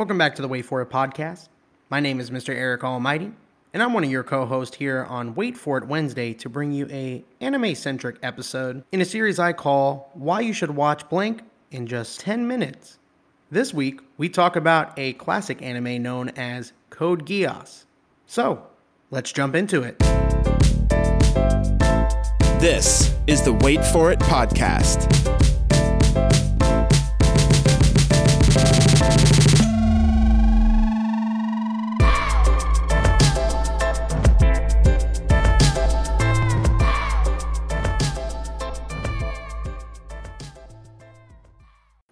Welcome back to the Wait For It podcast. My name is Mr. Eric Almighty, and I'm one of your co-hosts here on Wait For It Wednesday to bring you a anime-centric episode in a series I call Why You Should Watch Blank in Just 10 Minutes. This week, we talk about a classic anime known as Code Geass. So, let's jump into it. This is the Wait For It podcast.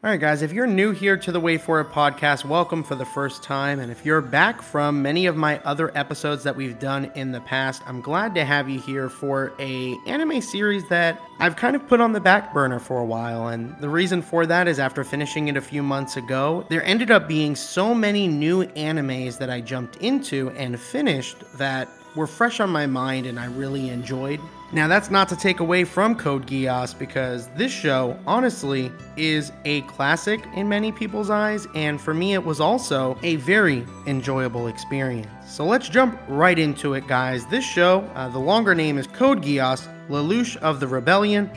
All right, guys, if you're new here to the Way For podcast, welcome for the first time. And if you're back from many of my other episodes that we've done in the past, I'm glad to have you here for a anime series that I've kind of put on the back burner for a while. And the reason for that is after finishing it a few months ago, there ended up being so many new animes that I jumped into and finished that were fresh on my mind and I really enjoyed. Now, that's not to take away from Code Geass because this show, honestly, is a classic in many people's eyes, and for me, it was also a very enjoyable experience. So let's jump right into it, guys. This show, uh, the longer name is Code Geass Lelouch of the Rebellion.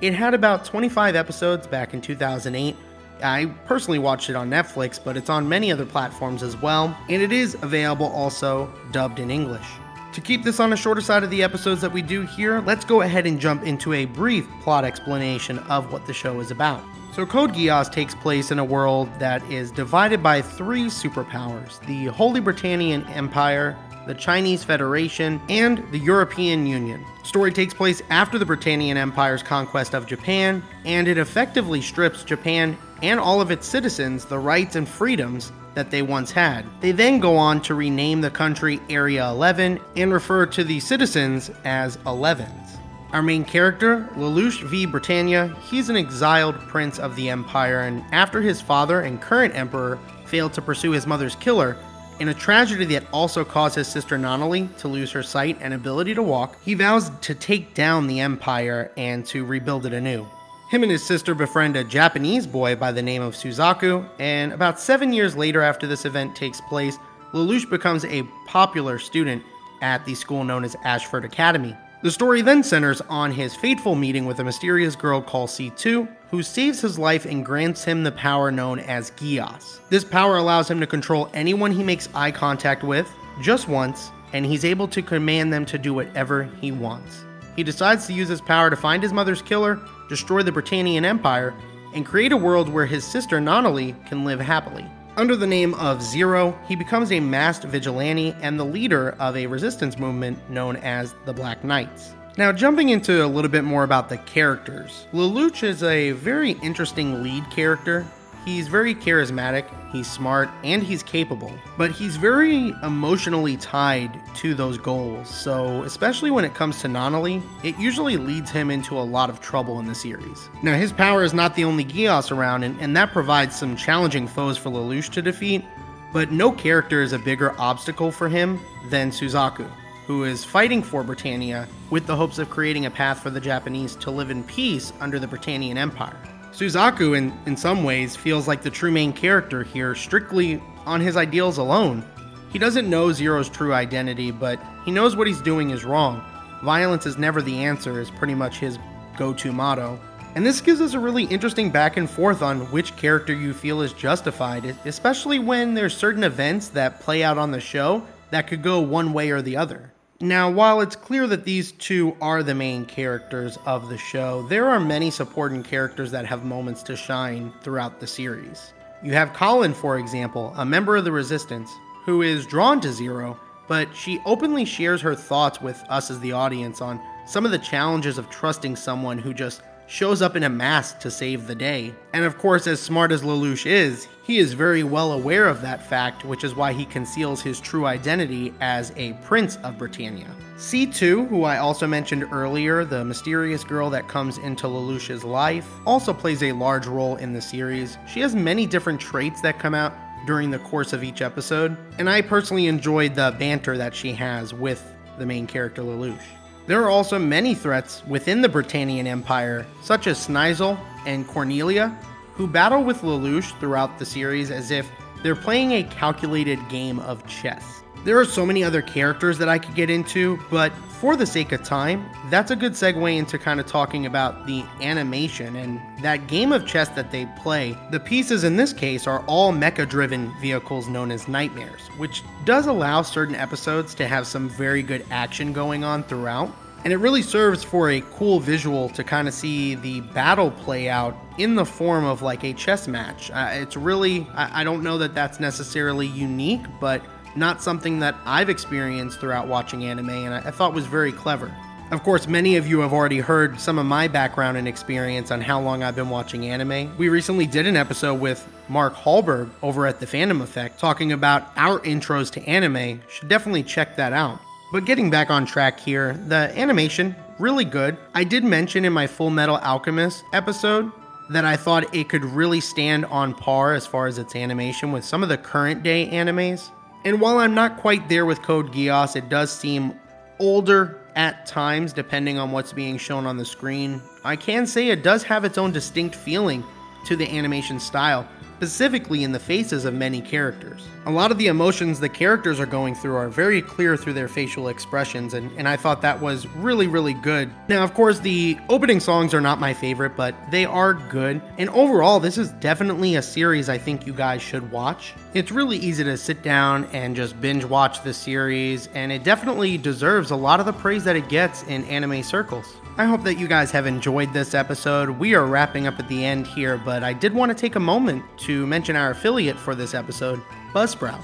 It had about 25 episodes back in 2008. I personally watched it on Netflix, but it's on many other platforms as well, and it is available also dubbed in English. To keep this on the shorter side of the episodes that we do here, let's go ahead and jump into a brief plot explanation of what the show is about. So, Code Geass takes place in a world that is divided by three superpowers the Holy Britannian Empire, the Chinese Federation, and the European Union. Story takes place after the Britannian Empire's conquest of Japan, and it effectively strips Japan and all of its citizens the rights and freedoms that they once had. They then go on to rename the country Area 11 and refer to the citizens as 11s. Our main character, Lelouch V. Britannia, he's an exiled prince of the Empire, and after his father and current emperor failed to pursue his mother's killer, in a tragedy that also caused his sister Nunnally to lose her sight and ability to walk, he vows to take down the Empire and to rebuild it anew. Him and his sister befriend a Japanese boy by the name of Suzaku, and about seven years later, after this event takes place, Lelouch becomes a popular student at the school known as Ashford Academy. The story then centers on his fateful meeting with a mysterious girl called C2, who saves his life and grants him the power known as Geass. This power allows him to control anyone he makes eye contact with, just once, and he's able to command them to do whatever he wants. He decides to use his power to find his mother's killer destroy the Britannian Empire, and create a world where his sister Nunnally can live happily. Under the name of Zero, he becomes a masked vigilante and the leader of a resistance movement known as the Black Knights. Now, jumping into a little bit more about the characters, Lelouch is a very interesting lead character He's very charismatic, he's smart, and he's capable, but he's very emotionally tied to those goals. So, especially when it comes to Nunnally, it usually leads him into a lot of trouble in the series. Now, his power is not the only Geass around, and, and that provides some challenging foes for Lelouch to defeat, but no character is a bigger obstacle for him than Suzaku who is fighting for Britannia with the hopes of creating a path for the Japanese to live in peace under the Britannian Empire. Suzaku, in, in some ways, feels like the true main character here, strictly on his ideals alone. He doesn't know Zero's true identity, but he knows what he's doing is wrong. Violence is never the answer, is pretty much his go to motto. And this gives us a really interesting back and forth on which character you feel is justified, especially when there's certain events that play out on the show that could go one way or the other. Now, while it's clear that these two are the main characters of the show, there are many supporting characters that have moments to shine throughout the series. You have Kallen, for example, a member of the Resistance, who is drawn to Zero, but she openly shares her thoughts with us as the audience on some of the challenges of trusting someone who just shows up in a mask to save the day. And of course, as smart as Lelouch is, he is very well aware of that fact, which is why he conceals his true identity as a Prince of Britannia. C2, who I also mentioned earlier, the mysterious girl that comes into Lelouch's life, also plays a large role in the series. She has many different traits that come out during the course of each episode, and I personally enjoyed the banter that she has with the main character Lelouch. There are also many threats within the Britannian Empire, such as Schneizel and Cornelia, who battle with Lelouch throughout the series as if they're playing a calculated game of chess. There are so many other characters that I could get into, but for the sake of time, that's a good segue into kind of talking about the animation and that game of chess that they play. The pieces in this case are all mecha driven vehicles known as Knightmares, which does allow certain episodes to have some very good action going on throughout. And it really serves for a cool visual to kind of see the battle play out in the form of like a chess match. Uh, it's really, I, I don't know that that's necessarily unique, but not something that I've experienced throughout watching anime, and I, thought was very clever. Of course, many of you have already heard some of my background and experience on how long I've been watching anime. We recently did an episode with Mark Hallberg over at the Fandom Effect talking about our intros to anime. Should definitely check that out. But getting back on track here, the animation, really good. I did mention in my Full Metal Alchemist episode that I thought it could really stand on par as far as its animation with some of the current day animes. And while I'm not quite there with Code Geass, it does seem older at times depending on what's being shown on the screen. I can say it does have its own distinct feeling to the animation style, specifically in the faces of many characters. A lot of the emotions the characters are going through are very clear through their facial expressions, and, and I thought that was really, really good. Now, of course, the opening songs are not my favorite, but they are good. And overall, this is definitely a series I think you guys should watch. It's really easy to sit down and just binge watch the series, and it definitely deserves a lot of the praise that it gets in anime circles. I hope that you guys have enjoyed this episode. We are wrapping up at the end here, but I did want to take a moment to mention our affiliate for this episode, Buzzsprout.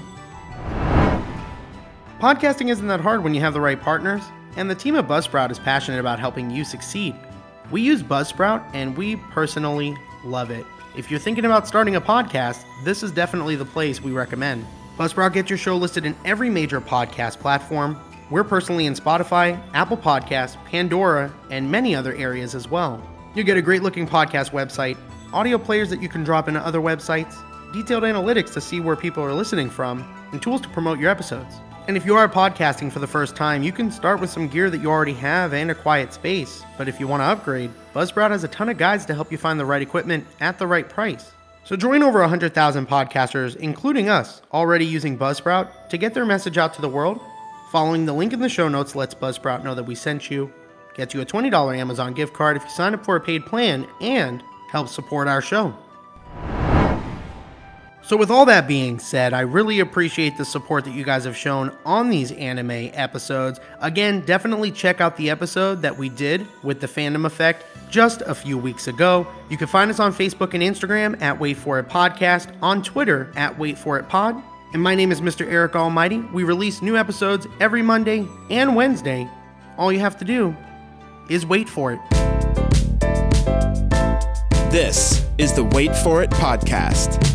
Podcasting isn't that hard when you have the right partners, and the team at Buzzsprout is passionate about helping you succeed. We use Buzzsprout, and we personally love it. If you're thinking about starting a podcast, this is definitely the place we recommend. Buzzsprout gets your show listed in every major podcast platform, we're personally in Spotify, Apple Podcasts, Pandora, and many other areas as well. You get a great looking podcast website, audio players that you can drop into other websites, detailed analytics to see where people are listening from, and tools to promote your episodes. And if you are podcasting for the first time, you can start with some gear that you already have and a quiet space. But if you want to upgrade, Buzzsprout has a ton of guides to help you find the right equipment at the right price. So join over 100,000 podcasters, including us, already using Buzzsprout to get their message out to the world Following the link in the show notes lets Buzzsprout know that we sent you, gets you a $20 Amazon gift card if you sign up for a paid plan, and helps support our show. So, with all that being said, I really appreciate the support that you guys have shown on these anime episodes. Again, definitely check out the episode that we did with the Fandom Effect just a few weeks ago. You can find us on Facebook and Instagram at Wait For It Podcast, on Twitter at Wait For It Pod, and my name is Mr. Eric Almighty. We release new episodes every Monday and Wednesday. All you have to do is wait for it. This is the Wait For It podcast.